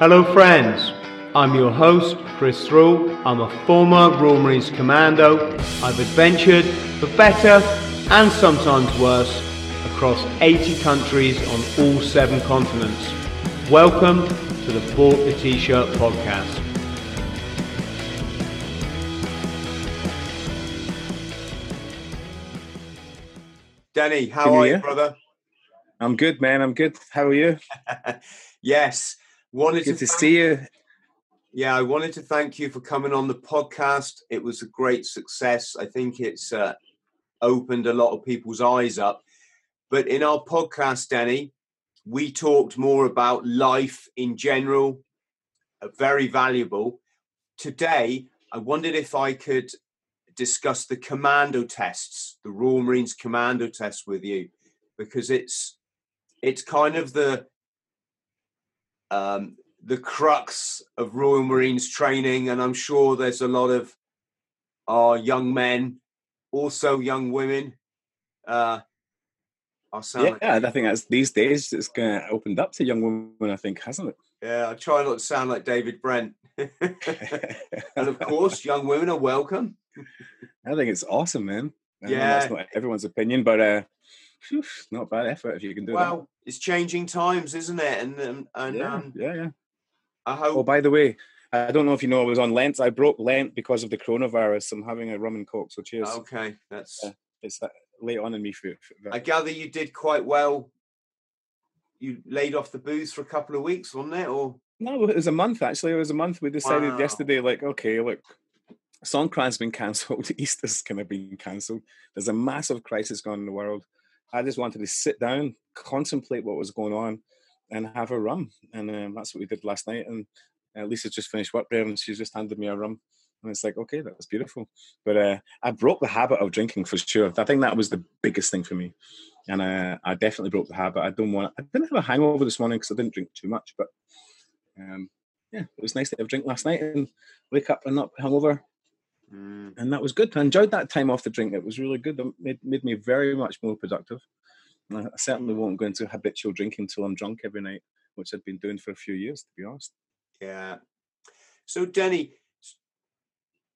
Hello, friends. I'm your host, Chris Thrall. I'm a former Royal Marines Commando. I've adventured for better and sometimes worse across 80 countries on all seven continents. Welcome to the Bought the T-Shirt podcast. Danny, how Can are you, hear? brother? I'm good, man. I'm good. How are you? yes. Wanted Good to thank- see you. Yeah, I wanted to thank you for coming on the podcast. It was a great success. I think it's uh, opened a lot of people's eyes up. But in our podcast, Danny, we talked more about life in general, uh, very valuable. Today, I wondered if I could discuss the commando tests, the Royal Marines commando tests with you, because it's it's kind of the um, the crux of Royal Marines training, and I'm sure there's a lot of our young men, also young women. Uh, Yeah, like, I think that's these days it's kind of opened up to young women. I think hasn't it? yeah. I try not to sound like David Brent. and of course, young women are welcome. I think it's awesome, man. I Yeah. that's not everyone's opinion, but uh, not bad effort if you can do it. Well, it's changing times, isn't it? And um, that. and Yeah, um, yeah, yeah. I hope. Oh, by the way, I don't know if you know I was on Lent. I broke Lent because of the coronavirus. I'm having a rum and coke, so cheers. okay, that's. It's uh, late on in me for, for. I gather you did quite well. You laid off the booze for a couple of weeks, wasn't it? Or No, it was a month actually. It was a month. We decided Wow. yesterday, like, okay, look, Songkran's been cancelled. Easter's kind of been cancelled. There's a massive crisis going on in the world. I just wanted to sit down, contemplate what was going on, and have a rum. And um, that's what we did last night. And uh, Lisa's just finished work there, and she's just handed me a rum. And it's like, okay, that was beautiful. But uh, I broke the habit of drinking for sure. I think that was the biggest thing for me. And uh, I definitely broke the habit. I don't want. I didn't have a hangover this morning because I didn't drink too much, but um, yeah, it was nice to have a drink last night and wake up and not hungover, Mm, and that was good. I enjoyed that time off the drink. It was really good. It made, made me very much more productive. And I certainly won't go into habitual drinking until I'm drunk every night, which I've been doing for a few years, to be honest. yeah. So, Denny,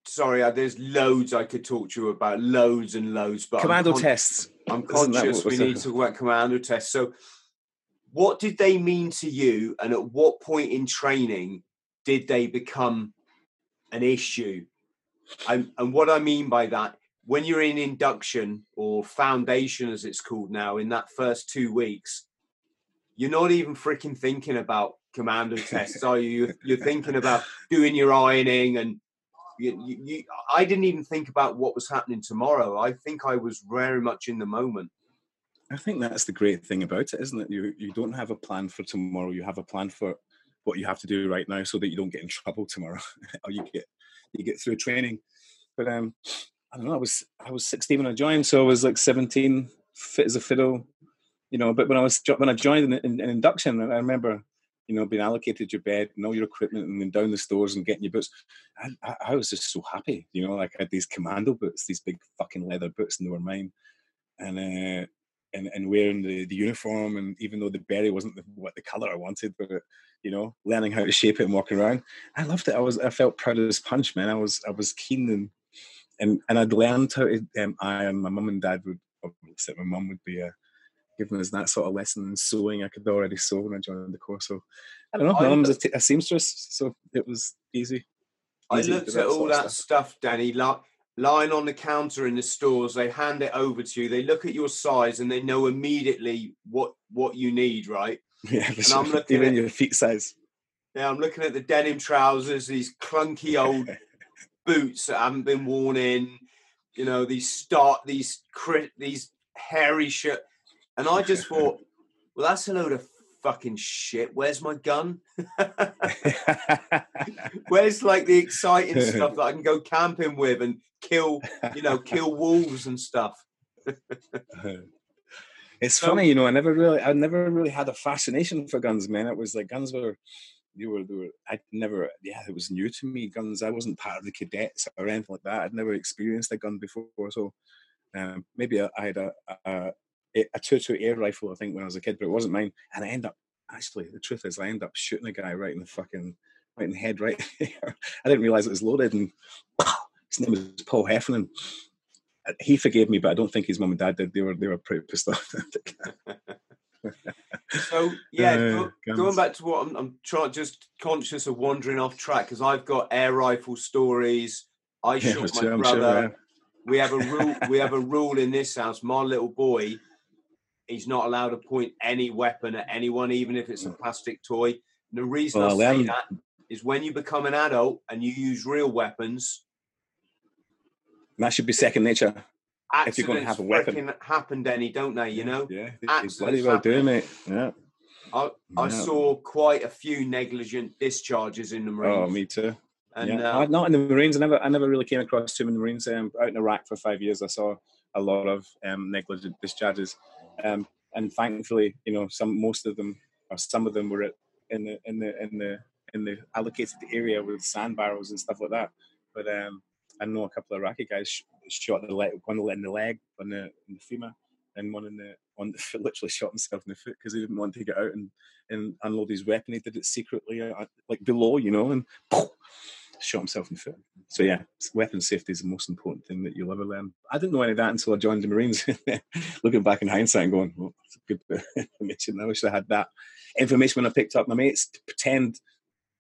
sorry, uh, there's loads I could talk to you about, loads and loads. But I'm Commando con- tests. I'm conscious we need to talk about commando tests. So, what did they mean to you, and at what point in training did they become an issue? And, and what I mean by that, when you're in induction or foundation, as it's called now, in that first two weeks, you're not even freaking thinking about commando tests, are you? You're, you're thinking about doing your ironing and you, you, you, I didn't even think about what was happening tomorrow. I think I was very much in the moment. I think that's the great thing about it, isn't it? You you don't have a plan for tomorrow. You have a plan for what you have to do right now, so that you don't get in trouble tomorrow, or you get you get through training. But um, I don't know. I was I was 16 when I joined, so I was like 17, fit as a fiddle, you know. But when I was when I joined in, in, in induction, I remember, you know, being allocated your bed and all your equipment, and then down the stores and getting your boots. I, I, was just so happy, you know. Like I had these commando boots, these big fucking leather boots, and they were mine. And uh, and, and wearing the, the uniform and even though the berry wasn't the, what the color I wanted, but you know, learning how to shape it and walking around, I loved it. I was I felt proud as punch, man. I was I was keen and and and I'd learned how to um, iron. My mum and dad would obviously my mum would be uh, giving us that sort of lesson in sewing. I could already sew when I joined the course, so I don't know. My I mum's a, t- a seamstress, so it was easy. I easy to looked at all that stuff, Danny, li- lying on the counter in the stores. They hand it over to you. They look at your size and they know immediately what what you need, right? Yeah, And I'm looking even at- your feet size. Now I'm looking at the denim trousers, these clunky old boots that haven't been worn in, you know, these start these cri- these hairy shirt, and I just thought, well, that's a load of fucking shit. Where's my gun? Where's like the exciting stuff that I can go camping with and kill, you know, kill wolves and stuff? it's So- funny, you know. I never really, I never really had a fascination for guns, man. It was like guns were, you were, they were. I never, yeah, it was new to me. Guns. I wasn't part of the cadets or anything like that. I'd never experienced a gun before, so um, maybe I, I had a, a a two two air rifle, I think, when I was a kid, but it wasn't mine. And I end up actually, the truth is, I end up shooting a guy right in the fucking right in the head, right there. I didn't realize it was loaded, and his name was Paul Heffernan. Uh, he forgave me, but I don't think his mum and dad did. They were they were pretty pissed off. so yeah, Uh, go, going back to what I'm, I'm trying, just conscious of wandering off track because I've got air rifle stories. I Yeah, shot my sure- I'm sure, brother. yeah. We have a rule. we have a rule in this house. My little boy, he's not allowed to point any weapon at anyone, even if it's a plastic toy. And the reason Well, I say then- that is when you become an adult and you use real weapons, that should be second nature. If you're gonna have a weapon. happen, Denny, don't they? You know. yeah, accidents bloody well happen. mate. Yeah. I, I Yeah. saw quite a few negligent discharges in the Marines. Oh, me too. And yeah. uh, not in the Marines. I never, I never really came across too many Marines. Um, out in Iraq for five years, I saw a lot of um, negligent discharges, um, and thankfully, you know, some, most of them, or some of them, were at, in the, in the, in the, in the allocated area with sand barrels and stuff like that. But um, I know a couple of Iraqi guys sh- shot the leg, one in the leg, on the, in the femur, and one in the on the foot. Literally shot himself in the foot because he didn't want to get out and, and unload his weapon. He did it secretly, uh, like below, you know, and shot himself in the foot. So yeah, weapon safety is the most important thing that you'll ever learn. I didn't know any of that until I joined the Marines. Looking back in hindsight and going, well, that's a good information. I wish I had that information when I picked up my mates to pretend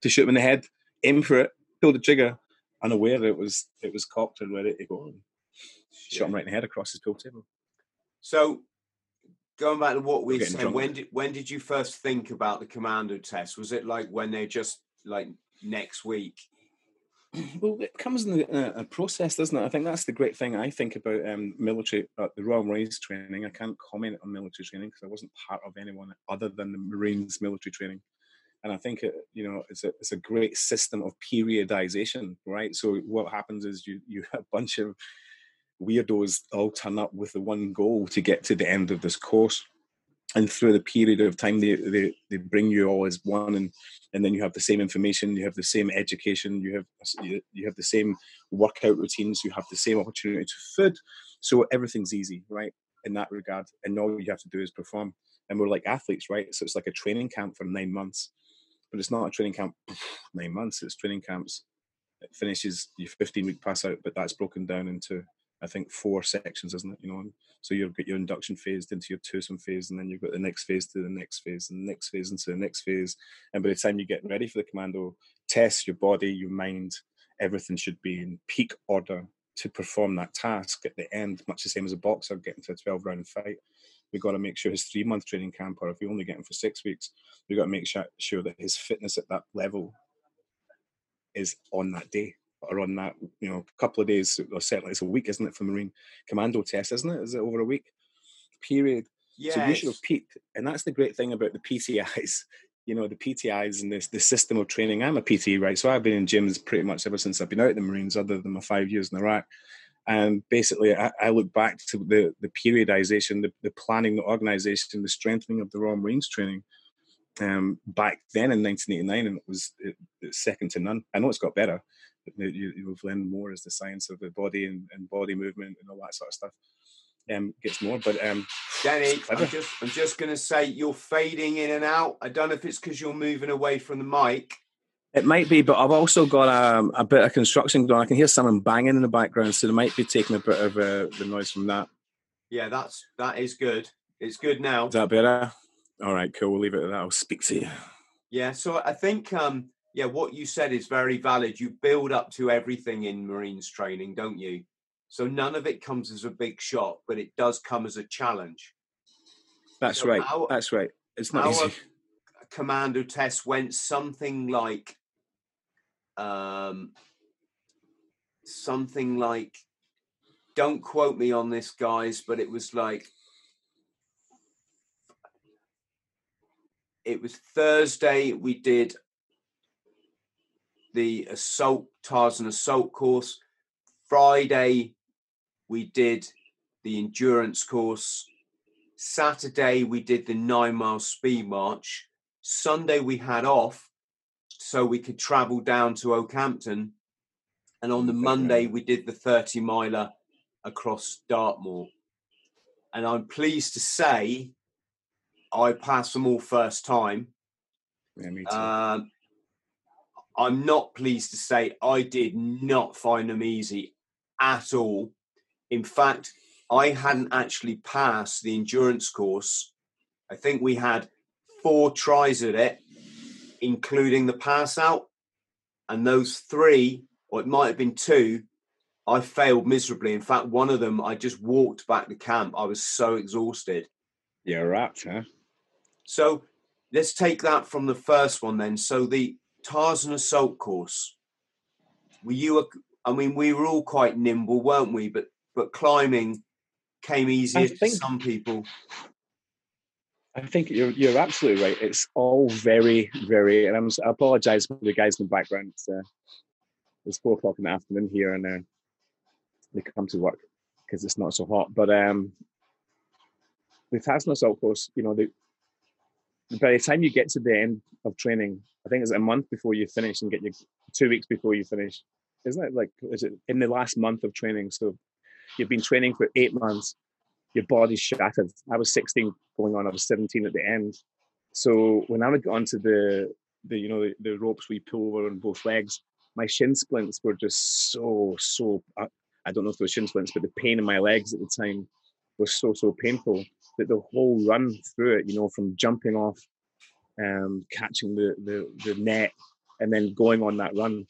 to shoot him in the head, aim for it, pull the trigger, unaware that it was it was cocked and ready to go. And shot him right in the head across his pool table. So, going back to what we said, drunk. when did when did you first think about the commando test? Was it like when they just like next week? Well, it comes in a, a process, doesn't it? I think that's the great thing I think about um, military, uh, the Royal Marines training. I can't comment on military training because I wasn't part of anyone other than the Marines military training. And I think it, you know, it's a it's a great system of periodization, right? So what happens is you you have a bunch of weirdos all turn up with the one goal to get to the end of this course. And through the period of time, they, they, they bring you all as one, and, and then you have the same information, you have the same education, you have you, have the same workout routines, you have the same opportunity to food, so everything's easy, right? In that regard, and all you have to do is perform. And we're like athletes, right? So it's like a training camp for nine months, but it's not a training camp nine months. It's training camps. It finishes your 15 week pass out, but that's broken down into I think four sections, isn't it? You know, so you've got your induction phase into your twosome phase, and then you've got the next phase to the next phase, and the next phase into the next phase. And by the time you get ready for the commando test, your body, your mind, everything should be in peak order to perform that task at the end, much the same as a boxer getting to a 12 round fight. We've got to make sure his three month training camp, or if we only get him for six weeks, we've got to make sure that his fitness at that level is on that day or on that, you know, a couple of days, or certainly it's a week, isn't it, for Marine Commando test, isn't it? Is it over a week period? Yeah, so you should have peaked. And that's the great thing about the PTIs, you know, the PTIs and this the system of training. I'm a PT, right? So I've been in gyms pretty much ever since I've been out of the Marines, other than my five years in Iraq. And basically, I, I look back to the, the periodization, the, the planning, the organization, the strengthening of the Royal Marines training um, back then in 1989, and it was it, it's second to none. I know it's got better. You, you've learned more as the science of the body and, and body movement and all that sort of stuff um, gets more. But um, Danny. I'm just I'm just gonna say you're fading in and out. I don't know if it's because you're moving away from the mic. It might be, but I've also got um, a bit of construction going. I can hear someone banging in the background, so there might be taking a bit of uh, the noise from that. Yeah, that's that is good. It's good now. Is that better? All right, cool. We'll leave it at that. I'll speak to you. Yeah, so I think um yeah, what you said is very valid. You build up to everything in Marines training, don't you? So none of it comes as a big shock, but it does come as a challenge. That's So right. our- That's right. It's not our easy. commando test went something like um something like don't quote me on this guys but it was like it was thursday we did the assault tarzan assault course friday we did the endurance course Saturday we did the nine mile speed march. Sunday we had off so we could travel down to Okehampton. And on the Monday we did the 30 miler across Dartmoor. And I'm pleased to say I passed them all first time. Yeah, me too. Um, I'm not pleased to say I did not find them easy at all. In fact, I hadn't actually passed the endurance course. I think we had four tries at it, including the pass out. And those three, or it might have been two, I failed miserably. In fact, one of them, I just walked back to camp. I was so exhausted. Yeah, right, huh? So let's take that from the first one then. So the Tarzan assault course. Were you? A, I mean, we were all quite nimble, weren't we? But but climbing came easier think- to some people. I think you're you're absolutely right. It's all very, very, and I'm, I apologize for the guys in the background. It's, uh, it's four o'clock in the afternoon here, and uh, they come to work because it's not so hot. But um, the Tarzan Assault Course, you know, the, by the time you get to the end of training, I think it's a month before you finish and get your two weeks before you finish. Isn't it like is it in the last month of training? So you've been training for eight months, your body's shattered. I was 16 going on, I was 17 at the end. So when I would got onto the the you know the, the ropes we pull over on both legs, my shin splints were just so so. I, I don't know if they were shin splints, but the pain in my legs at the time was so so painful that the whole run through it, you know, from jumping off, um, catching the the the net, and then going on that run,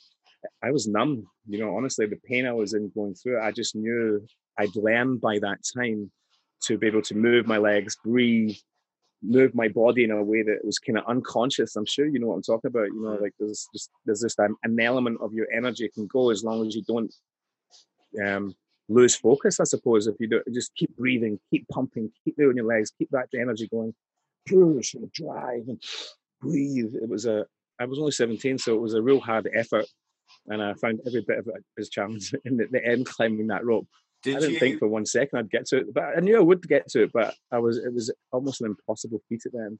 I was numb. You know, honestly, the pain I was in going through it, I just knew I'd learned by that time to be able to move my legs, breathe, move my body in a way that was kind of unconscious. I'm sure you know what I'm talking about. You know, like there's just there's just an, an element of your energy can go as long as you don't um, lose focus. I suppose if you do just keep breathing, keep pumping, keep moving your legs, keep that energy going, push and drive and breathe. It was a I was only 17, so it was a real hard effort. And I found every bit of it as challenging in the, the end climbing that rope. Did I didn't you? think for one second I'd get to it, but I knew I would get to it. But I was it was almost an impossible feat at the end.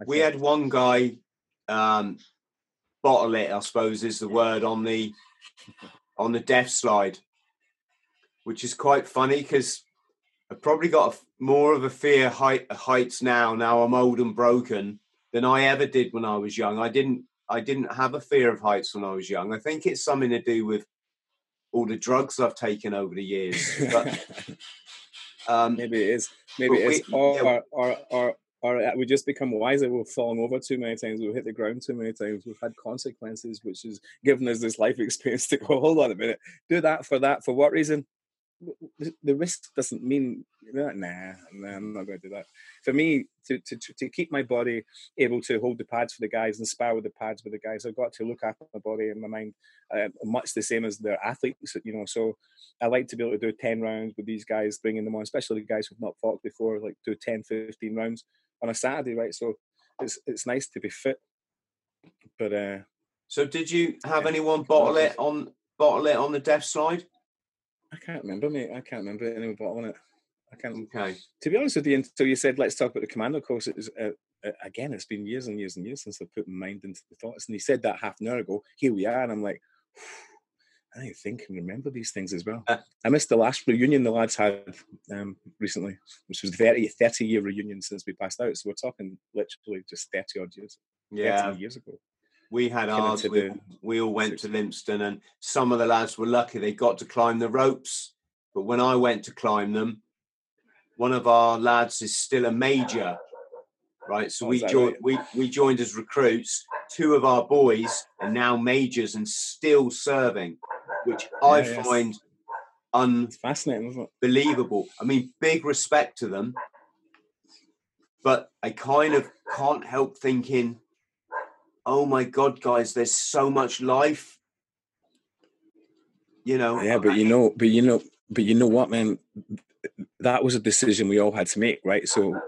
I we had one guy um, bottle it, I suppose, is the word on the on the death slide, which is quite funny because I've probably got f more of a fear height heights now. Now I'm old and broken than I ever did when I was young. I didn't I didn't have a fear of heights when I was young. I think it's something to do with all the drugs I've taken over the years. But um, Maybe it is. Maybe it is. we- Or, yeah. or, or, or, uh, we just become wiser. We've fallen over too many times. We've hit the ground too many times. We've had consequences, which has given us this life experience to go, hold on a minute, do that for that. For what reason? The risk doesn't mean, nah, nah, nah I'm not going to do that. For me, to, to, to keep my body able to hold the pads for the guys and spar with the pads with the guys, I've got to look after my body and my mind uh, much the same as the athletes, you know. So I like to be able to do 10 rounds with these guys, bringing them on, especially the guys who've not fought before, like do 10, 15 rounds on a Saturday, right? So it's it's nice to be fit. But uh so did you have anyone bottle it on bottle it on the death slide? I can't remember, mate. I can't remember anyone on it. I can't. Okay. To be honest with you, until you said let's talk about the commando course, it was, uh, uh, again, it's been years and years and years since I put my mind into the thoughts. And he said that half an hour ago. Here we are, and I'm like, I to think and remember these things as well. I missed the last reunion the lads had um, recently, which was 30, 30 year reunion since we passed out. So we're talking literally just 30 odd years, 30 Yeah. years ago. We had ours. We, we all went to Lympstone, and some of the lads were lucky they got to climb the ropes. But when I went to climb them, one of our lads is still a major, right? So Oh, we joined. right? We we joined as recruits. Two of our boys are now majors and still serving, which I yes. find It's fascinating. I mean, big respect to them, but I kind of can't help thinking, oh my God, guys, there's so much life. You know, Yeah, but you know, but you know, but you know what, man? That was a decision we all had to make, right? So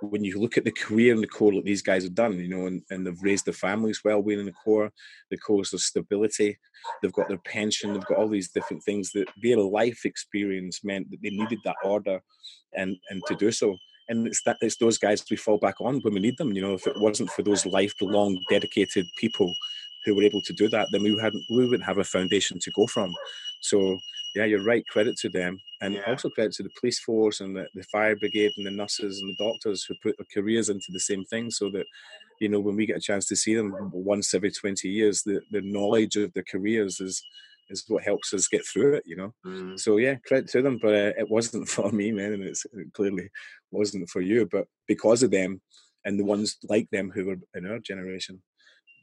when you look at the career and the Corps that these guys have done, you know, and, and they've raised their families well being in the Corps, the course of stability, they've got their pension, they've got all these different things that their life experience meant that they needed that order and and to do so. And it's that it's those guys we fall back on when we need them. You know, if it wasn't for those lifelong dedicated people who were able to do that, then we hadn't we wouldn't have a foundation to go from. So yeah, you're right. Credit to them, and Yeah. also credit to the police force and the, the fire brigade and the nurses and the doctors who put their careers into the same thing, so that you know, when we get a chance to see them once every 20 years, the, the knowledge of their careers is is what helps us get through it, you know. Mm. So yeah, credit to them, but uh, it wasn't for me, man, and it's, it clearly wasn't for you. But because of them and the ones like them who were in our generation,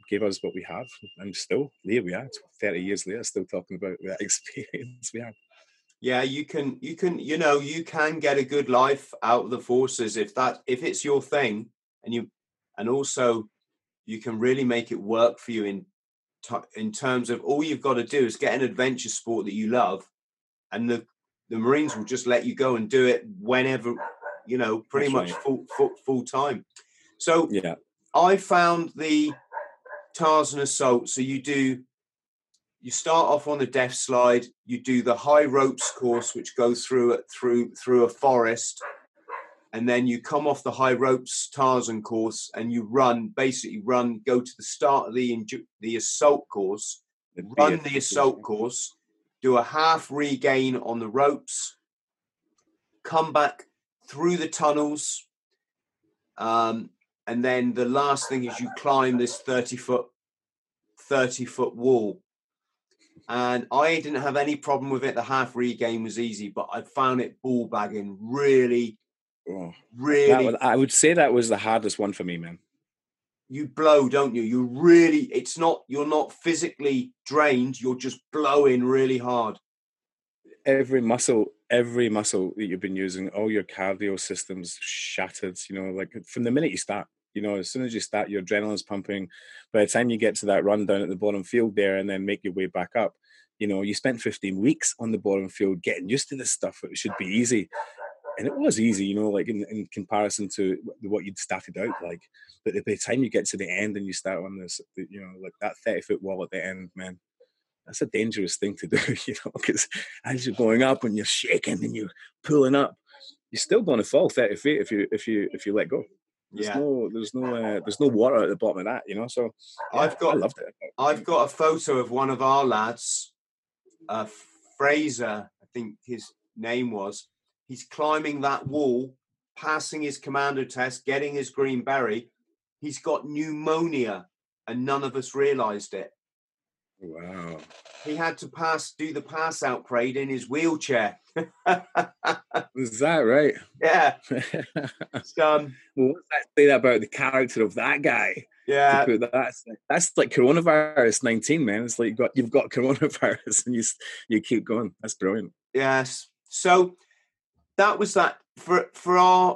gave us what we have, and still here we are, thirty years later, still talking about that experience we had. Yeah, you can, you can, you know, you can get a good life out of the forces if that, if it's your thing, and you, and also, you can really make it work for you in in terms of all you've got to do is get an adventure sport that you love, and the the Marines will just let you go and do it whenever, you know, pretty That's much right. full, full full time. So yeah, I found the Tarzan Assault. So you do you start off on the death slide. You do the high ropes course, which goes through through through a forest, and then you come off the high ropes Tarzan course and you run, basically run, go to the start of the the assault course, run the assault course, do a half regain on the ropes, come back through the tunnels, um, and then the last thing is you climb this 30 foot 30 foot wall and I didn't have any problem with it. The half regain was easy, but I found it ball bagging really, oh, really. Was, I would say that was the hardest one for me, man. You blow, don't you? You really. It's not. You're not physically drained. You're just blowing really hard. Every muscle, every muscle that you've been using, all your cardio systems shattered. You know, like from the minute you start you know, as soon as you start, your adrenaline's pumping. By the time you get to that run down at the bottom field there and then make your way back up, you know, you spent 15 weeks on the bottom field getting used to this stuff. It should be easy. And it was easy, you know, like in, in comparison to what you'd started out like. But by the time you get to the end and you start on this, you know, like that 30 foot wall at the end, man, that's a dangerous thing to do, you know, because as you're going up and you're shaking and you're pulling up, you're still going to fall 30 feet if you if you if you let go. There's yeah. no, there's no, uh, there's no water at the bottom of that, you know. So yeah, I've got, I loved it. I've got a photo of one of our lads, uh, Fraser, I think his name was. He's climbing that wall, passing his commando test, getting his green berry. He's got pneumonia, and none of us realised it. Wow. He had to pass, do the pass out parade in his wheelchair. Is that right? Yeah. um, well, what's that say about the character of that guy? Yeah. That's that's like coronavirus nineteen, man. It's like you got you've got coronavirus and you you keep going. That's brilliant. Yes. So that was that for for our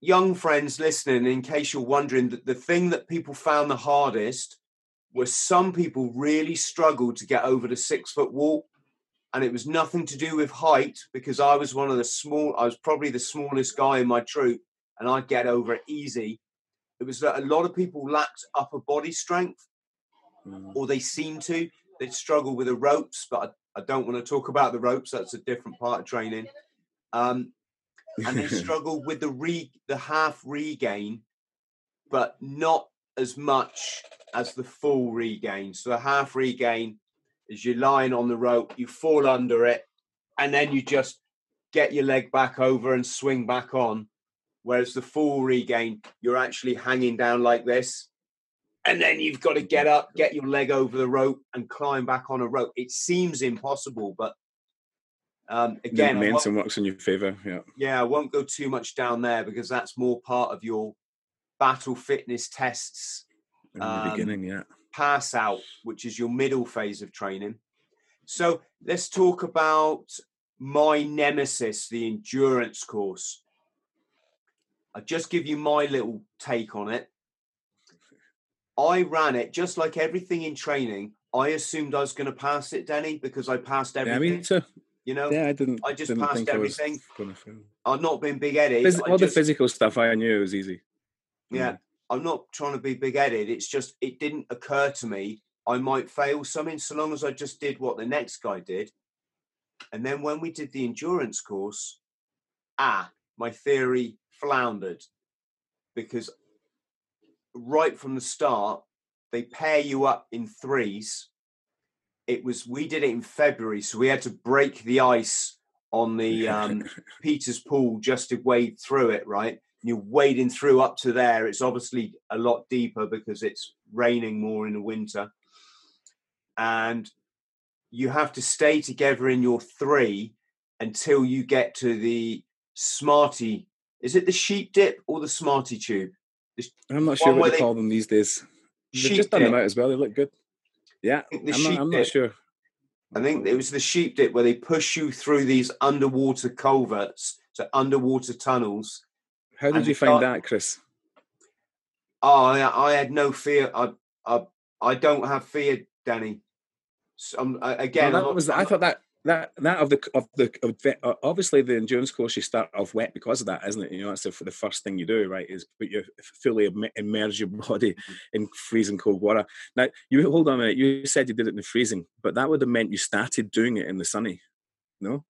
young friends listening. In case you're wondering, that the thing that people found the hardest was some people really struggled to get over the six foot wall and it was nothing to do with height because I was one of the small. I was probably the smallest guy in my troop, and I'd get over it easy. It was that a lot of people lacked upper body strength, mm. or they seemed to. They'd struggle with the ropes, but I, I, don't want to talk about the ropes. That's a different part of training. Um, and they struggled with the re the half regain, but not as much as the full regain. So the half regain is you're lying on the rope, you fall under it, and then you just get your leg back over and swing back on. Whereas the full regain, you're actually hanging down like this. And then you've got to get up, get your leg over the rope, and climb back on a rope. It seems impossible, but um, again, momentum works in your favor. Yeah. Yeah, I won't go too much down there because that's more part of your battle fitness tests. In the um, beginning, yeah pass out, which is your middle phase of training. So let's talk about my nemesis, the endurance course. I'll just give you my little take on it. I ran it just like everything in training. I assumed I was going to pass it, Denny, because I passed everything. Yeah, I mean, so, you know, yeah, I didn't. I just didn't passed everything. I've not been big headed. All just, the physical stuff I knew was easy. Yeah, mm. I'm not trying to be big headed. It's just it didn't occur to me I might fail something so long as I just did what the next guy did. And then when we did the endurance course, ah, my theory floundered because right from the start, they pair you up in threes. It was we did it in February, so we had to break the ice on the um, Peters Pool just to wade through it, right? you're wading through up to there. It's obviously a lot deeper because it's raining more in the winter, and you have to stay together in your three until you get to the smarty. Is it the sheep dip or the smarty tube? I'm not sure what they they- call them these days. They've just done them out as well. They look good. Yeah, I'm, not, I'm not sure. I think it was the sheep dip where they push you through these underwater culverts, to underwater tunnels. How did you find that, Chris? Oh, I, I had no fear. I, I, I don't have fear, Danny. So, um, I- again, I'm that was. I thought that that that of the of the of obviously the endurance course you start off wet because of that, isn't it? You know, that's the, the first thing you do, right? Is put you fully immerse your body in freezing cold water. Now, you hold on a minute. You said you did it in the freezing, but that would have meant you started doing it in the sunny. No,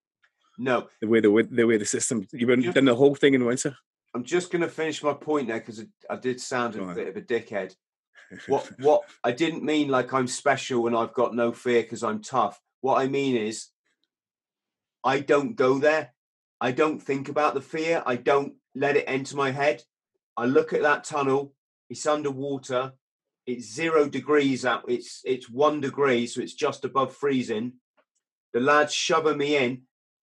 no. the way the way the way the system you were done the whole thing in winter. I'm just going to finish my point there because I did sound a bit of a dickhead. What what I didn't mean like I'm special and I've got no fear because I'm tough. What I mean is I don't go there. I don't think about the fear. I don't let it enter my head. I look at that tunnel. It's underwater. It's zero degrees out. It's it's one degree, so it's just above freezing. The lads shoving me in.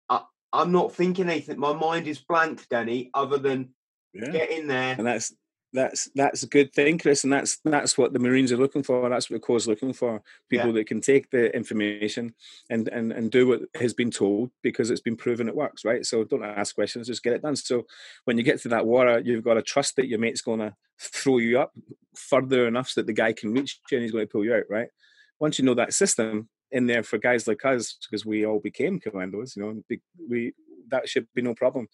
I, I'm not thinking anything. My mind is blank, Danny. Other than Yeah. get in there. and that's that's that's a good thing, Chris, and that's that's what the Marines are looking for. That's what the Corps is looking for. People Yeah. that can take the information and and and do what has been told because it's been proven it works, right? So don't ask questions, just get it done. So when you get to that water, you've got to trust that your mate's going to throw you up further enough so that the guy can reach you and he's going to pull you out, right? Once you know that system in there for guys like us, because we all became commandos, you know, we, we that should be no problem.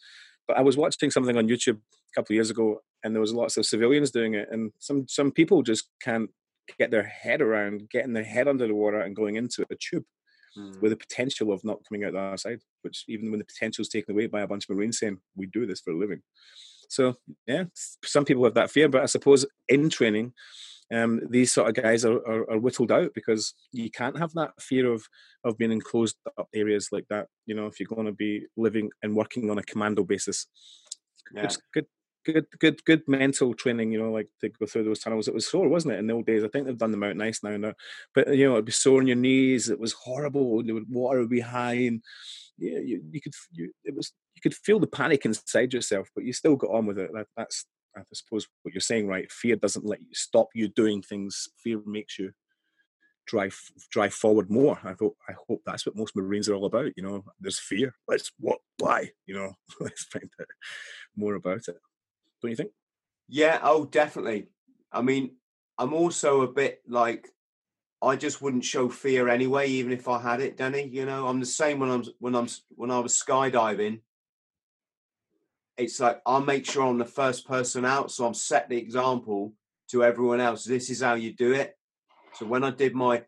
But I was watching something on YouTube a couple of years ago, and there was lots of civilians doing it, and some some people just can't get their head around getting their head under the water and going into a tube Mm. with the potential of not coming out the other side. Which even when the potential is taken away by a bunch of Marines saying we do this for a living, so yeah, some people have that fear, but I suppose in training. Um, these sort of guys are, are, are whittled out because you can't have that fear of of being in closed up areas like that. You know, if you're going to be living and working on a commando basis, Yeah. it's good good good good mental training you know like to go through those tunnels. It was sore wasn't it in the old days? I think they've done them out nice now but you know it'd be sore on your knees. It was horrible. The water would be high and yeah you, you could you, it was you could feel the panic inside yourself but you still got on with it. That, that's i suppose what you're saying right? Fear doesn't let you stop you doing things. Fear makes you drive drive forward more. I hope i hope that's what most marines are all about you know? There's fear. Let's what why? You know? Let's find out more about it don't you think Yeah, oh, definitely. I mean, I'm also a bit like I just wouldn't show fear anyway, even if I had it, Danny. You know, I'm the same when I'm when I'm when I was skydiving. It's like I'll make sure I'm the first person out, so I'm set the example to everyone else. This is how you do it. So when I did my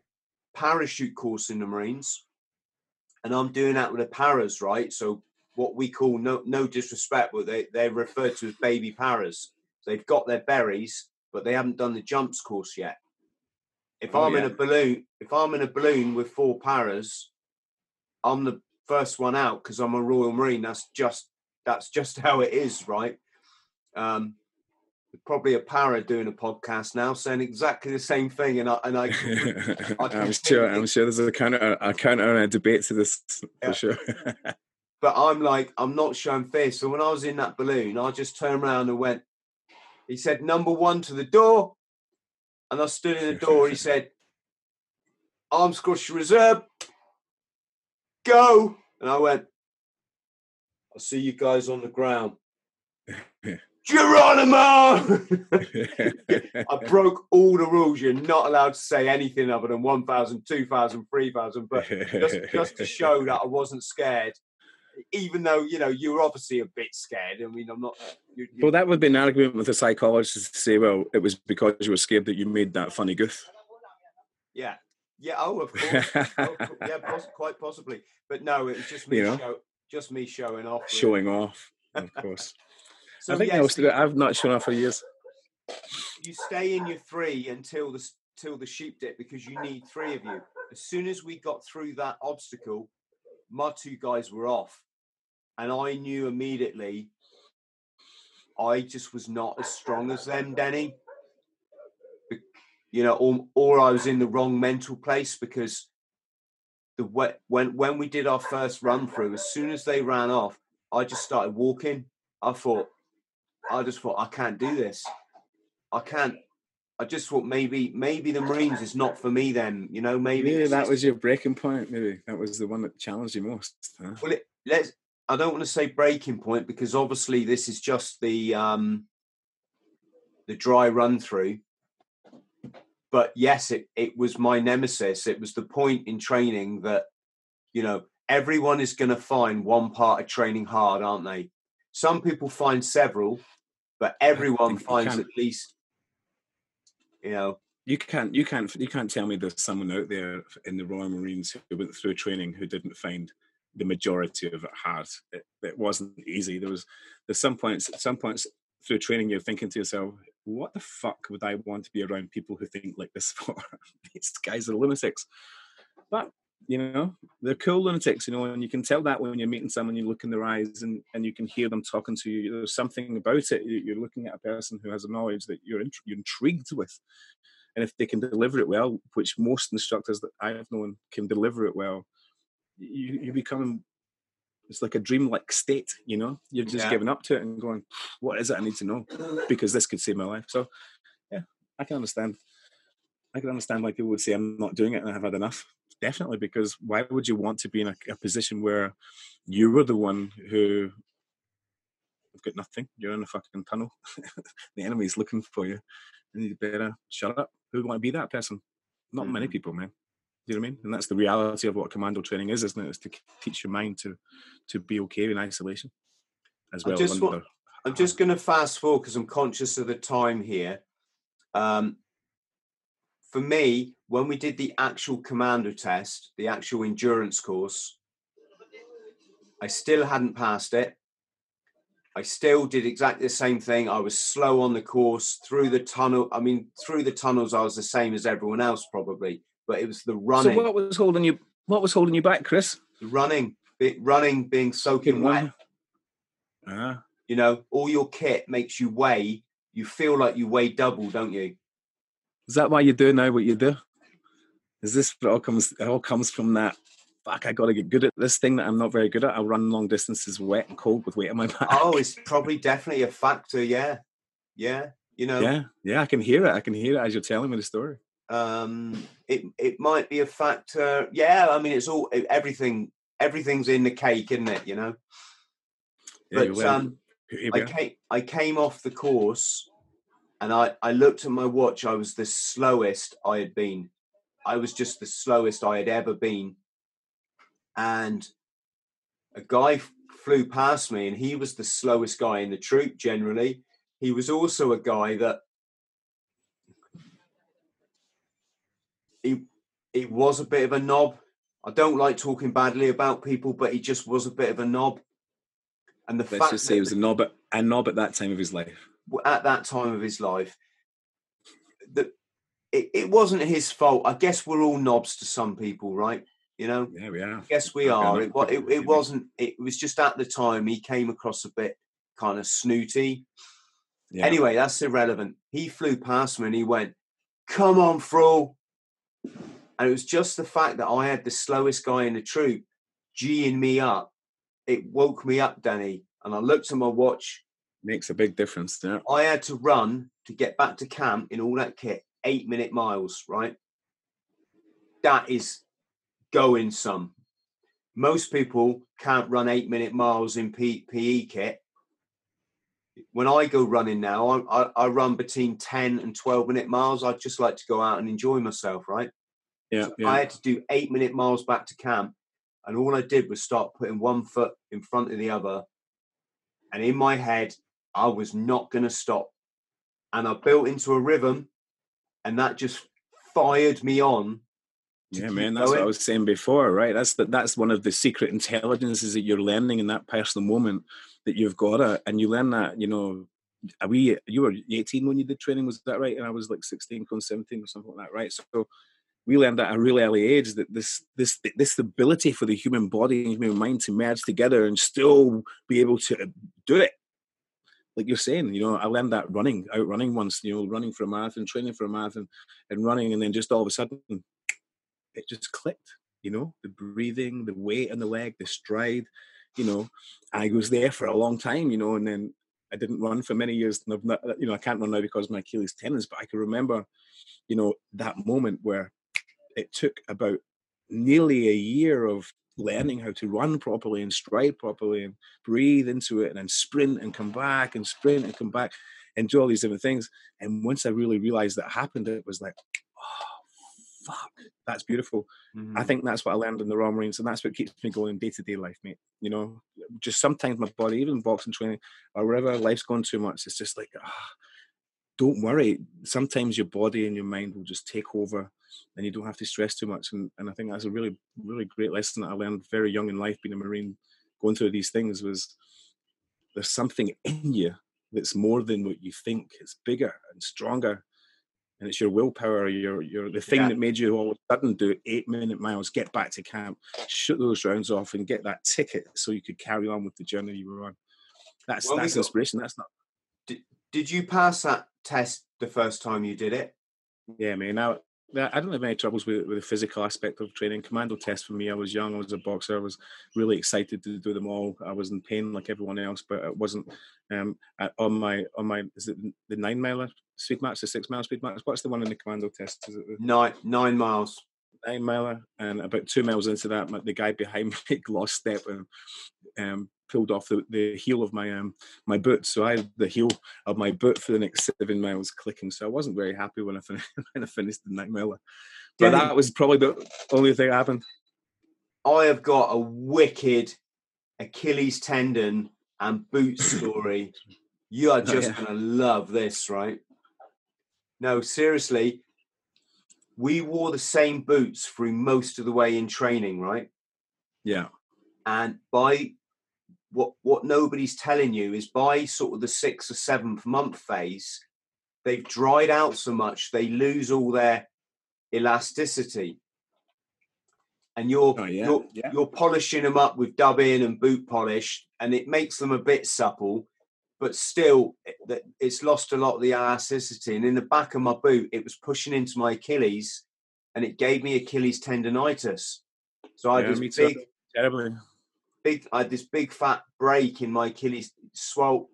parachute course in the Marines, and I'm doing that with the paras, right? So what we call no no disrespect, but they they're referred to as baby paras. They've got their berries, but they haven't done the jumps course yet. If Oh, I'm in a balloon, if I'm in a balloon with four paras, I'm the first one out because I'm a Royal Marine. That's just that's just how it is, right? Um, probably a para doing a podcast now, saying exactly the same thing, and I and I I'm sure. I'm sure there's a counter, a counter and a debate to this Yeah. for sure. but I'm like, I'm not showing fear. So when I was in that balloon, I just turned around and went, he said, number one to the door. And I stood in the door. He said, arms cross reserve, go. And I went, I'll see you guys on the ground. Geronimo! I broke all the rules. You're not allowed to say anything other than 1,000, 2,000, 3,000. But just, just to show that I wasn't scared, even though you know you were obviously a bit scared. I mean, I'm not. You, you, Well, that would be an argument with a psychologist to say, well, it was because you were scared that you made that funny goof. yeah, yeah. Oh, of course. oh, yeah, poss- quite possibly. But no, it was just me. You know? Show, just me showing off. really. Showing off, of course. So I think yeah, I was, I've not shown off for years. you stay in your three until the till the sheep dip because you need three of you. As soon as we got through that obstacle, my two guys were off, and I knew immediately I just was not as strong as them, Denny. You know, or, or I was in the wrong mental place because the when when we did our first run through, as soon as they ran off, I just started walking. I thought, I just thought I can't do this. I can't. I just thought maybe maybe the Marines is not for me. Then you know maybe yeah, that was your breaking point. Maybe that was the one that challenged you most. Huh? Well, it, let's. I don't want to say breaking point because obviously this is just the um the dry run through. But yes, it it was my nemesis. It was the point in training that you know everyone is going to find one part of training hard, aren't they? Some people find several, but everyone finds at least you know you can't you can't you can't tell me there's someone out there in the Royal Marines who went through training who didn't find the majority of it hard. It, it wasn't easy. There was there's some points some points through training you're thinking to yourself, what the fuck would I want to be around people who think like this for? These guys are lunatics. But you know they're cool lunatics you know and you can tell that when you're meeting someone you look in their eyes and, and you can hear them talking to you. There's something about it you're looking at a person who has a knowledge that you're, int- you're intrigued with. And if they can deliver it well which most instructors that i've known can deliver it well you, you become it's like a dreamlike state you know? You're just yeah. giving up to it and going what is it i need to know? Because this could save my life. So yeah i can understand. I can understand why people would say i'm not doing it and i've had enough definitely because why would you want to be in a, a position where you were the one who have got nothing you're in a fucking tunnel the enemy's looking for you and you better shut up who would want to be that person not mm. many people man do you know what I mean? And that's the reality of what commando training is, isn't it? Is to teach your mind to to be okay in isolation, as well. Just want, I'm just going to fast forward because I'm conscious of the time here. Um, for me, when we did the actual commando test, the actual endurance course, I still hadn't passed it. I still did exactly the same thing. I was slow on the course through the tunnel. I mean, through the tunnels, I was the same as everyone else probably, but it was the running. So what was holding you? What was holding you back, Chris? The running, running, being soaking wet. Uh-huh. You know, all your kit makes you weigh. You feel like you weigh double, don't you? Is that why you do now what you do? Is this it all comes it all comes from that fuck, I gotta get good at this thing that I'm not very good at. I run long distances wet and cold with weight on my back. Oh, it's probably definitely a factor, yeah. Yeah. You know. Yeah, yeah, I can hear it. I can hear it as you're telling me the story. Um it it might be a factor. Yeah, I mean it's all everything everything's in the cake, isn't it? You know. Yeah, but um I came I came off the course and I, I looked at my watch. I was the slowest I had been. I was just the slowest I had ever been. And a guy flew past me, and he was the slowest guy in the troop generally. He was also a guy that he he was a bit of a knob. I don't like talking badly about people, but he just was a bit of a knob. And the Let's fact just say he was a knob at, a knob at that time of his life at that time of his life it, it wasn't his fault. I guess we're all knobs to some people, right? You know, yeah, we are. I guess we are. It, it, it wasn't. It was just at the time he came across a bit kind of snooty. Yeah. Anyway, that's irrelevant. He flew past me and he went, "Come on, Fro," and it was just the fact that I had the slowest guy in the troop geeing me up. It woke me up, Danny, and I looked at my watch Makes a big difference. Yeah. I had to run to get back to camp in all that kit, eight minute miles, right? That is going some. Most people can't run eight minute miles in P- PE kit. When I go running now, I, I, I, run between 10 and 12 minute miles. I just like to go out and enjoy myself, right? Yeah, so yeah. I had to do eight minute miles back to camp. And all I did was start putting one foot in front of the other. And in my head, I was not going to stop. And I built into a rhythm, and that just fired me on. Yeah, man, that's going. what I was saying before, right? That's the, that's one of the secret intelligences that you're learning in that personal moment that you've got it, and you learn that, you know, are we you were 18 when you did training was that right and i was like 16 going 17 or something like that right so we learned at a really early age that this this this ability for the human body and human mind to merge together and still be able to uh, do it like you're saying, you know, I learned that running, out running once, you know, running for a marathon, training for a marathon, and running, and then just all of a sudden, it just clicked. You know, the breathing, the weight on the leg, the stride. You know, I was there for a long time. You know, and then I didn't run for many years. And I've not, you know, I can't run now because of my Achilles tendons, but I can remember, you know, that moment where it took about nearly a year of learning how to run properly and stride properly and breathe into it and then sprint and come back and sprint and come back and do all these different things. And once I really realized that happened, it was like, oh, fuck, that's beautiful. Mm-hmm. I think that's what I learned in the Royal Marines, and that's what keeps me going day to day life, mate. You know, just sometimes my body, even boxing training or wherever life's gone too much, it's just like, ah, don't worry. Sometimes your body and your mind will just take over and you don't have to stress too much. And, and I think that's a really, really great lesson that I learned very young in life, being a Marine, going through these things was there's something in you that's more than what you think. It's bigger and stronger. And it's your willpower, your your the thing yeah. that made you all of a sudden do eight minute miles, get back to camp, shoot those rounds off, and get that ticket so you could carry on with the journey you were on. That's well, that's inspiration. That's not. Did, did you pass that test the first time you did it? Yeah, man. Now I don't have any troubles with, with the physical aspect of training. Commando test for me, I was young, I was a boxer, I was really excited to do them all. I was in pain like everyone else, but it wasn't um, on my on my is it the nine mile speed march, the six mile speed march? What's the one in the commando test? Is it the, nine nine miles? Nine miler, and about two miles into that, the guy behind me lost step and um, pulled off the, the heel of my um my boot. So I had the heel of my boot for the next seven miles clicking. So I wasn't very happy when I finished when I finished the nine miler. But that was probably the only thing that happened. I have got a wicked Achilles tendon and boot story. you are oh, just oh, yeah. gonna love this, right? No, seriously. We wore the same boots through most of the way in training, right? Yeah. And by what what nobody's telling you is by sort of the sixth or seventh month phase, they've dried out so much they lose all their elasticity. And you're oh, yeah, you're, yeah. you're polishing them up with dubbing and boot polish, and it makes them a bit supple, but still eh, it's lost a lot of the elasticity. And in the back of my boot, it was pushing into my Achilles, and it gave me Achilles tendonitis. So I yeah, was big, terribly big, I had this big fat break in my Achilles, swell,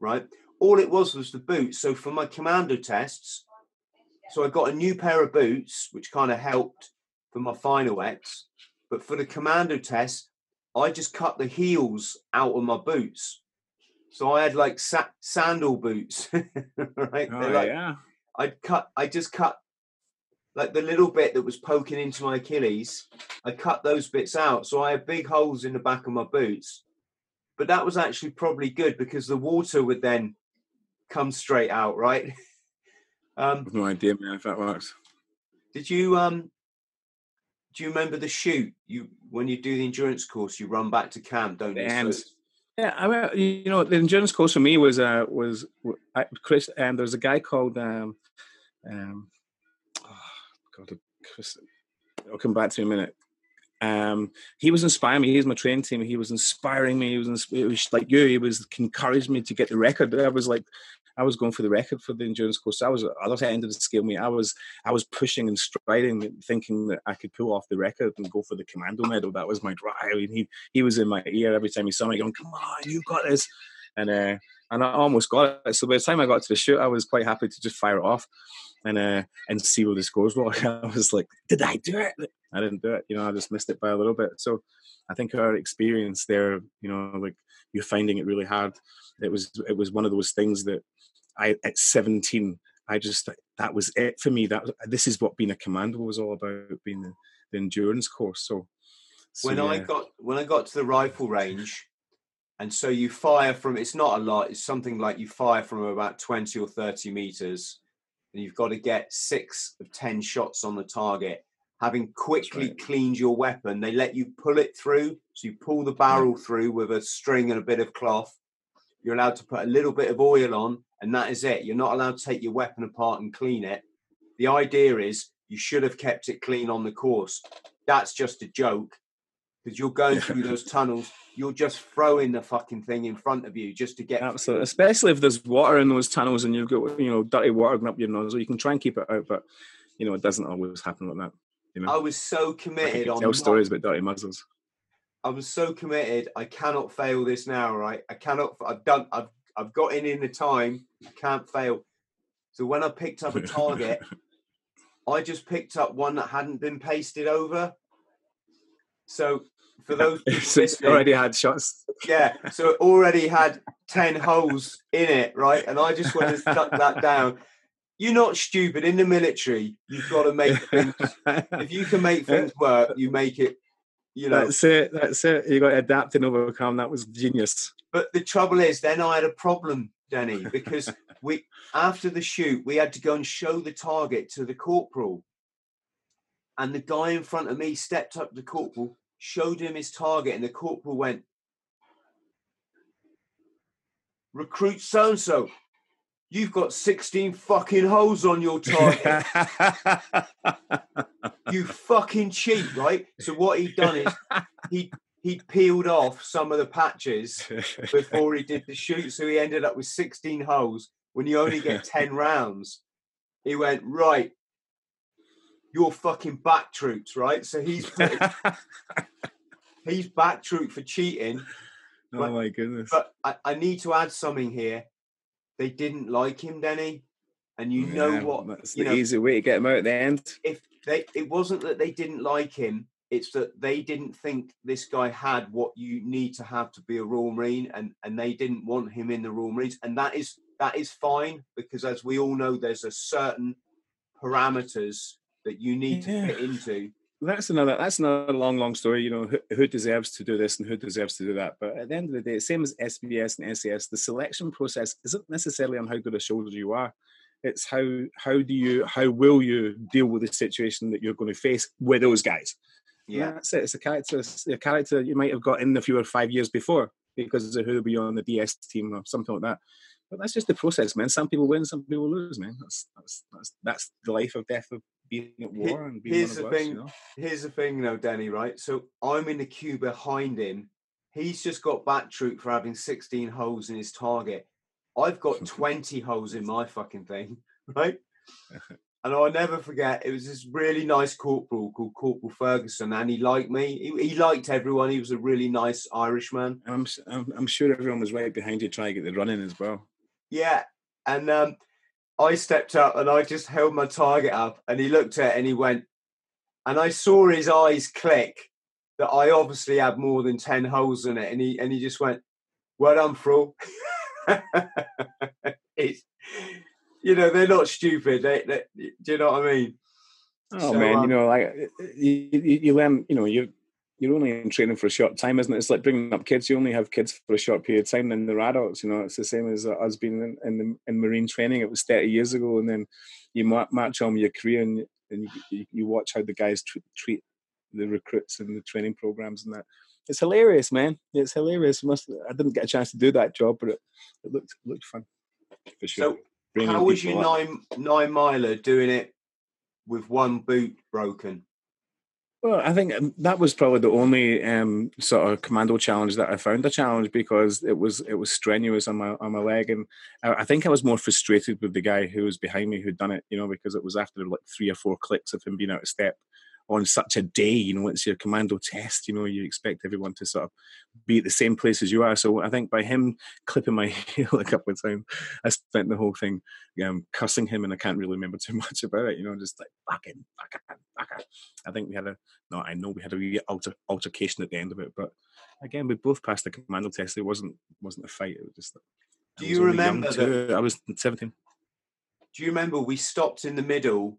right? All it was was the boots. So for my commando tests, so I got a new pair of boots, which kind of helped for my final X. But for the commando test, I just cut the heels out of my boots. So I had like sa- sandal boots, right? Oh, like, yeah. I cut. I just cut like the little bit that was poking into my Achilles, I cut those bits out. So I have big holes in the back of my boots. But that was actually probably good because the water would then come straight out, right? um, no idea, man, if that works. Did you um do you remember the shoot? You when you do the endurance course, you run back to camp, don't you? So yeah, I mean, you know, the endurance course for me was uh was Chris, and um, there's a guy called um um God, I'll come back to you in a minute. Um, he was inspiring me. He's my training team. He was inspiring me. He was, it was like you. He was encouraged me to get the record. I was like, I was going for the record for the endurance course. I was at other end of the scale. Me, I was, I was pushing and striding, thinking that I could pull off the record and go for the commando medal. That was my drive. Mean, he, he was in my ear every time he saw me, going, "Come on, you got this!" And uh, and I almost got it. So by the time I got to the shoot, I was quite happy to just fire it off and uh, and see what the scores were. I was like, did I do it? I didn't do it. You know, I just missed it by a little bit. So I think our experience there, you know, like you're finding it really hard. It was it was one of those things that I at 17, I just that was it for me. That this is what being a commando was all about, being the, the endurance course. So, so when yeah. I got when I got to the rifle range, and so you fire from it's not a lot. It's something like you fire from about 20 or 30 meters and you've got to get six of 10 shots on the target. Having quickly right. cleaned your weapon, they let you pull it through. So you pull the barrel yeah. through with a string and a bit of cloth. You're allowed to put a little bit of oil on, and that is it. You're not allowed to take your weapon apart and clean it. The idea is you should have kept it clean on the course. That's just a joke. Because you're going through those tunnels. You're just throwing the fucking thing in front of you just to get. Absolutely, especially if there's water in those tunnels and you've got you know dirty water going up your nose. You can try and keep it out, but you know it doesn't always happen like that. You know, I was so committed on tell stories about dirty muzzles. I was so committed. I cannot fail this now, right? I cannot. I've done. I've I've got in in the time. I can't fail. So when I picked up a target, I just picked up one that hadn't been pasted over. So for those it's already had shots. yeah, so it already had ten holes in it, right? And I just went and stuck that down. You're not stupid. In the military, you've got to make things. If you can make things work, you make it. You know, That's it. That's it. You got to adapt and overcome. That was genius. But the trouble is, then I had a problem, Denny, because we after the shoot we had to go and show the target to the corporal, and the guy in front of me stepped up to the corporal, showed him his target, and the corporal went, "Recruit so and so, you've got sixteen fucking holes on your target, you fucking cheat, right?" So what he'd done is he he peeled off some of the patches before he did the shoot. So he ended up with 16 holes when you only get 10 rounds. He went, right, you're fucking back troops, right? So he's put, he's back troop for cheating. oh my goodness. But I, I need to add something here. They didn't like him, Denny. And you know what? That's the know- easy way to get him out at the end. If they it wasn't that they didn't like him, it's that they didn't think this guy had what you need to have to be a Royal Marine and and they didn't want him in the Royal Marines. And that is that is fine because as we all know, there's a certain parameters that you need to Yeah. fit into. That's another. That's another long, long story. You know, who, who deserves to do this and who deserves to do that. But at the end of the day, same as SBS and SAS, the selection process isn't necessarily on how good a soldier you are. It's how how do you how will you deal with the situation that you're going to face with those guys. And Yeah. that's it. It's a character, a character you might have got in if you were five years before because of who will be on the DS team or something like that. But that's just the process, man. Some people win, some people lose, man. That's that's that's that's the life of death of being at war and being here's the us. thing. You know? Here's the thing, though, Danny. Right? So I'm in the queue behind him. He's just got back troop for having 16 holes in his target. I've got 20 holes in my fucking thing, right? And I'll never forget, it was this really nice corporal called Corporal Ferguson, and he liked me. He, he liked everyone. He was a really nice Irishman. I'm, I'm I'm sure everyone was right behind you trying to get the running as well. Yeah. And um, I stepped up and I just held my target up, and he looked at it and he went, and I saw his eyes click that I obviously had more than 10 holes in it. And he, and he just went, Well done, Fro. it's, you know, they're not stupid. They, they, do you know what I mean? Oh So, man, um, you know, like you, you, you learn, you know, you you're only in training for a short time, isn't it? It's like bringing up kids. You only have kids for a short period of time, then they're adults. You know, it's the same as uh, us being in in, the, in marine training. It was thirty years ago, and then you ma- march on with your career, and, and you, you, watch how the guys tr- treat the recruits and the training programs and that. It's hilarious, man. It's hilarious. Must I didn't get a chance to do that job, but it, it looked it looked fun for sure. So, how was your nine, nine miler doing it with one boot broken? Well, I think um, that was probably the only um, sort of commando challenge that I found a challenge because it was it was strenuous on my on my leg, and I, I think I was more frustrated with the guy who was behind me who'd done it, you know, because it was after like three or four clicks of him being out of step on such a day. You know, it's your commando test. You know, you expect everyone to sort of be at the same place as you are. So I think by him clipping my heel a couple of times, I spent the whole thing um, cussing him, and I can't really remember too much about it. You know, just like fucking, fucking, fucking. I think we had a no, I know we had a alter, altercation at the end of it, but again, we both passed the commando test. It wasn't wasn't a fight. It was just. Do was you remember too. I was seventeen. Do you remember we stopped in the middle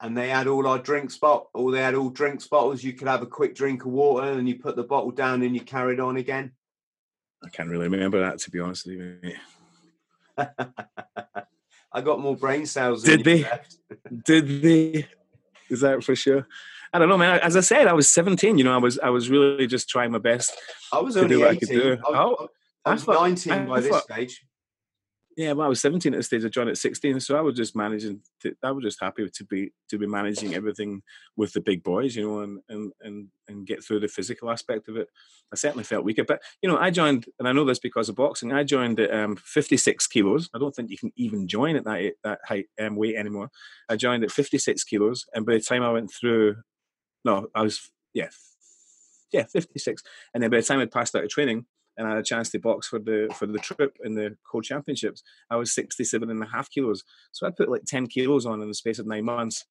and they had all our drink spot or they had all drinks bottles you could have a quick drink of water and you put the bottle down and you carried on again I can't really remember that to be honest with you. i got more brain cells than Did you they? left. Did they? Is that for sure? I don't know, man. As I said, I was seventeen. You know, I was I was really just trying my best. i was only what I 18. I, was- Oh, I was 19 I by this stage yeah, well, I was 17 at the stage. I joined at 16, so I was just managing. To, I was just happy to be to be managing everything with the big boys, you know, and and and and get through the physical aspect of it. I certainly felt weaker, but you know, I joined, and I know this because of boxing. I joined at um, 56 kilos. I don't think you can even join at that that height um, weight anymore. I joined at 56 kilos, and by the time I went through, no, I was yeah, yeah, 56, and then by the time I'd passed out of training and I had a chance to box for the for the trip in the Corps championships, I was 67 and a half kilos. So I put like 10 kilos on in the space of nine months.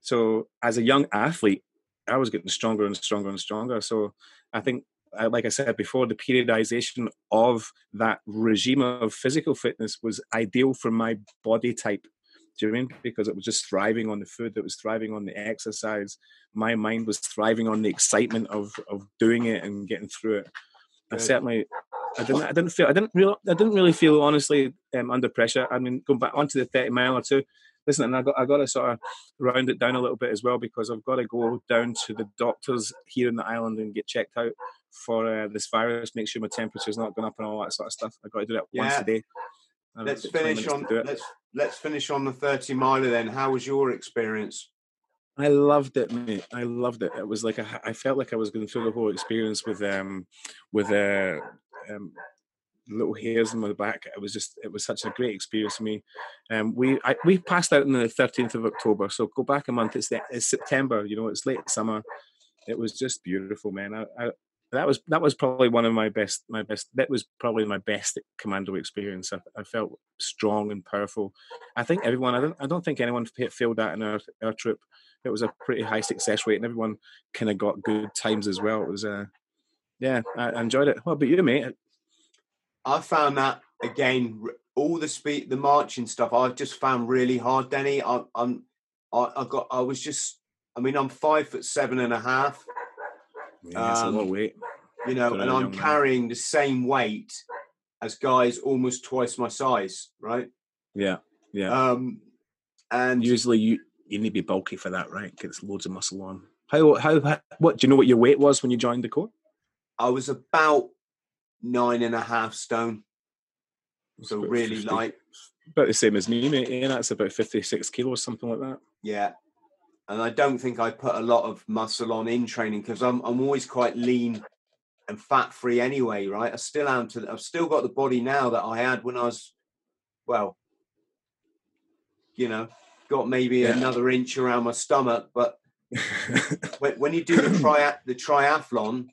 So as a young athlete, I was getting stronger and stronger and stronger. So I think, like I said before, the periodization of that regime of physical fitness was ideal for my body type. Do you mean? Because it was just thriving on the food, it was thriving on the exercise. My mind was thriving on the excitement of of doing it and getting through it. I certainly, I didn't, I didn't feel, I didn't really, I didn't really feel honestly um, under pressure. I mean, going back onto the thirty mile or two. Listen, and I got, I got to sort of round it down a little bit as well because I've got to go down to the doctors here in the island and get checked out for uh, this virus. Make sure my temperature's not going up and all that sort of stuff. I've got to do that yeah. once a day. Let's finish on let's let's finish on the thirty miler then. How was your experience? I loved it, mate. I loved it. It was like a, I felt like I was going through the whole experience with um with uh, um little hairs in my back. It was just it was such a great experience for me. Um, we I, we passed out on the thirteenth of October, so go back a month. It's the, it's September. You know, it's late summer. It was just beautiful, man. I, I, that was that was probably one of my best my best that was probably my best commando experience I, I, felt strong and powerful i think everyone i don't i don't think anyone failed that in our, our trip it was a pretty high success rate, and everyone kind of got good times as well. It was, uh, yeah, I enjoyed it. What about you, mate? I found that again, all the speed, the marching stuff. I just found really hard, Denny. I, I'm, I, I got, I was just, I mean, I'm five foot seven and a half. Yeah, um, a lot of weight. You know, and I'm carrying man. the same weight as guys almost twice my size, right? Yeah, yeah. Um, and usually you you need to be bulky for that, right? Gets loads of muscle on. How, how, how, what, do you know what your weight was when you joined the corps? I was about nine and a half stone. So really 50, light. About the same as me, mate. Yeah, that's about 56 kilos, something like that. Yeah. And I don't think I put a lot of muscle on in training because I'm, I'm always quite lean and fat free anyway, right? I still am to, I've still got the body now that I had when I was, well, you know, got maybe yeah. another inch around my stomach. But when, when, you do the, tri- the triathlon,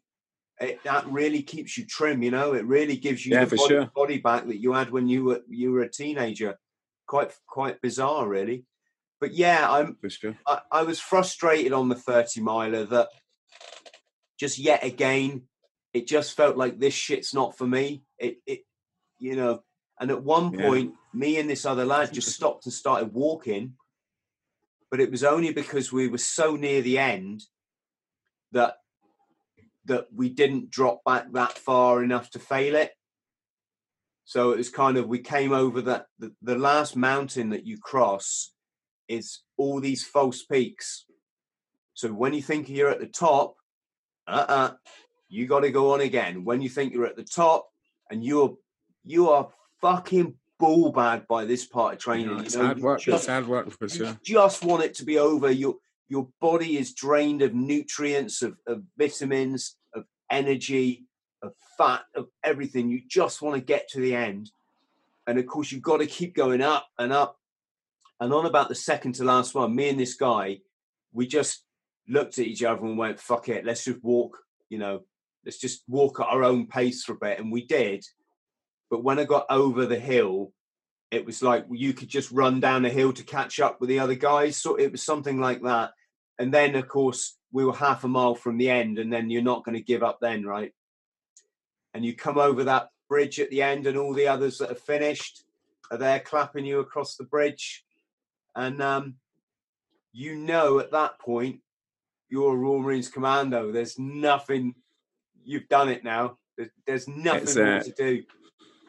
it, that really keeps you trim. You know, it really gives you yeah, the body, sure. body back that you had when you were you were a teenager. Quite quite bizarre, really. But yeah, I'm. Sure. I, I was frustrated on the thirty miler that just yet again, it just felt like this shit's not for me. It it you know, and at one point, yeah. me and this other lad just stopped and started walking but it was only because we were so near the end that that we didn't drop back that far enough to fail it. So it was kind of we came over that the, the last mountain that you cross is all these false peaks. So when you think you're at the top, uh-uh, you got to go on again. When you think you're at the top and you're you are fucking ball bag by this part of training. Yeah, it's you know, hard work. Just, it's hard work for sure. You just want it to be over. Your your body is drained of nutrients, of, of vitamins, of energy, of fat, of everything. You just want to get to the end. And of course, you've got to keep going up and up. And on about the second to last one, me and this guy, we just looked at each other and went, fuck it, let's just walk, you know, let's just walk at our own pace for a bit. And we did. But when I got over the hill, it was like you could just run down the hill to catch up with the other guys. So it was something like that. And then, of course, we were half a mile from the end, and then you're not going to give up then, right? And you come over that bridge at the end, and all the others that have finished are there clapping you across the bridge. And um, you know at that point, you're a Royal Marines commando. There's nothing, you've done it now. There's, there's nothing more uh, to do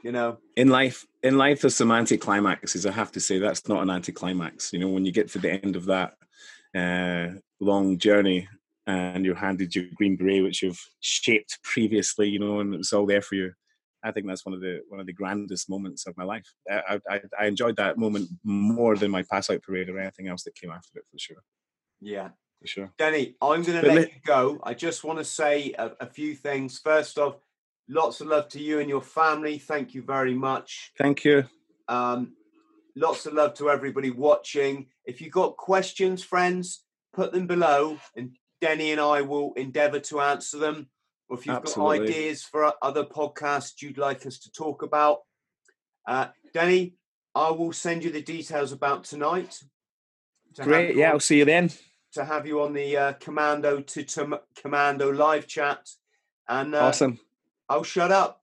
you know in life in life there's some anticlimaxes i have to say that's not an anticlimax you know when you get to the end of that uh, long journey and you're handed your green beret which you've shaped previously you know and it's all there for you I think that's one of the one of the grandest moments of my life. I, I, I enjoyed that moment more than my pass out parade or anything else that came after it for sure. Yeah, for sure. Denny, I'm going to let you go. I just want to say a, a, few things. First off, lots of love to you and your family. Thank you very much. Thank you. Um, lots of love to everybody watching. If you've got questions, friends, put them below, and Denny and I will endeavour to answer them. Or if you've Absolutely. got ideas for other podcasts you'd like us to talk about, uh, Denny, I will send you the details about tonight. Great. Yeah, on, I'll see you then. To have you on the uh, Commando to, to Commando live chat. And uh, awesome. I'll shut up.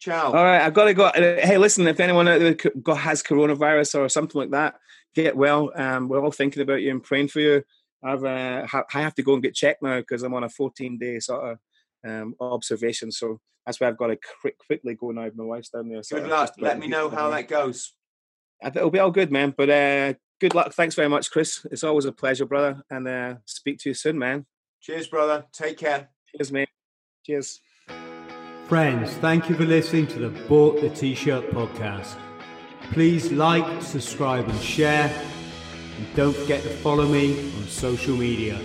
Ciao. All right, I've got to go. Uh, hey, listen, if anyone out there has coronavirus or something like that, get well. Um, we're all thinking about you and praying for you. I've uh, I have to go and get checked now because I'm on a 14 day sort of um, observation. So that's why I've got to quick, quickly go now. My wife's down there. So good luck. Let me know how that goes. It'll be all good, man. But uh, good luck. Thanks very much, Chris. It's always a pleasure, brother. And uh, speak to you soon, man. Cheers, brother. Take care. Cheers, mate. Cheers. Friends, thank you for listening to the Bought the T-Shirt podcast. Please like, subscribe and share. And don't forget to follow me on social media.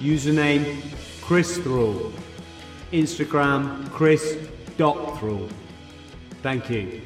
Username Chris Thrall. Instagram Chris chris.thrall. Thank you.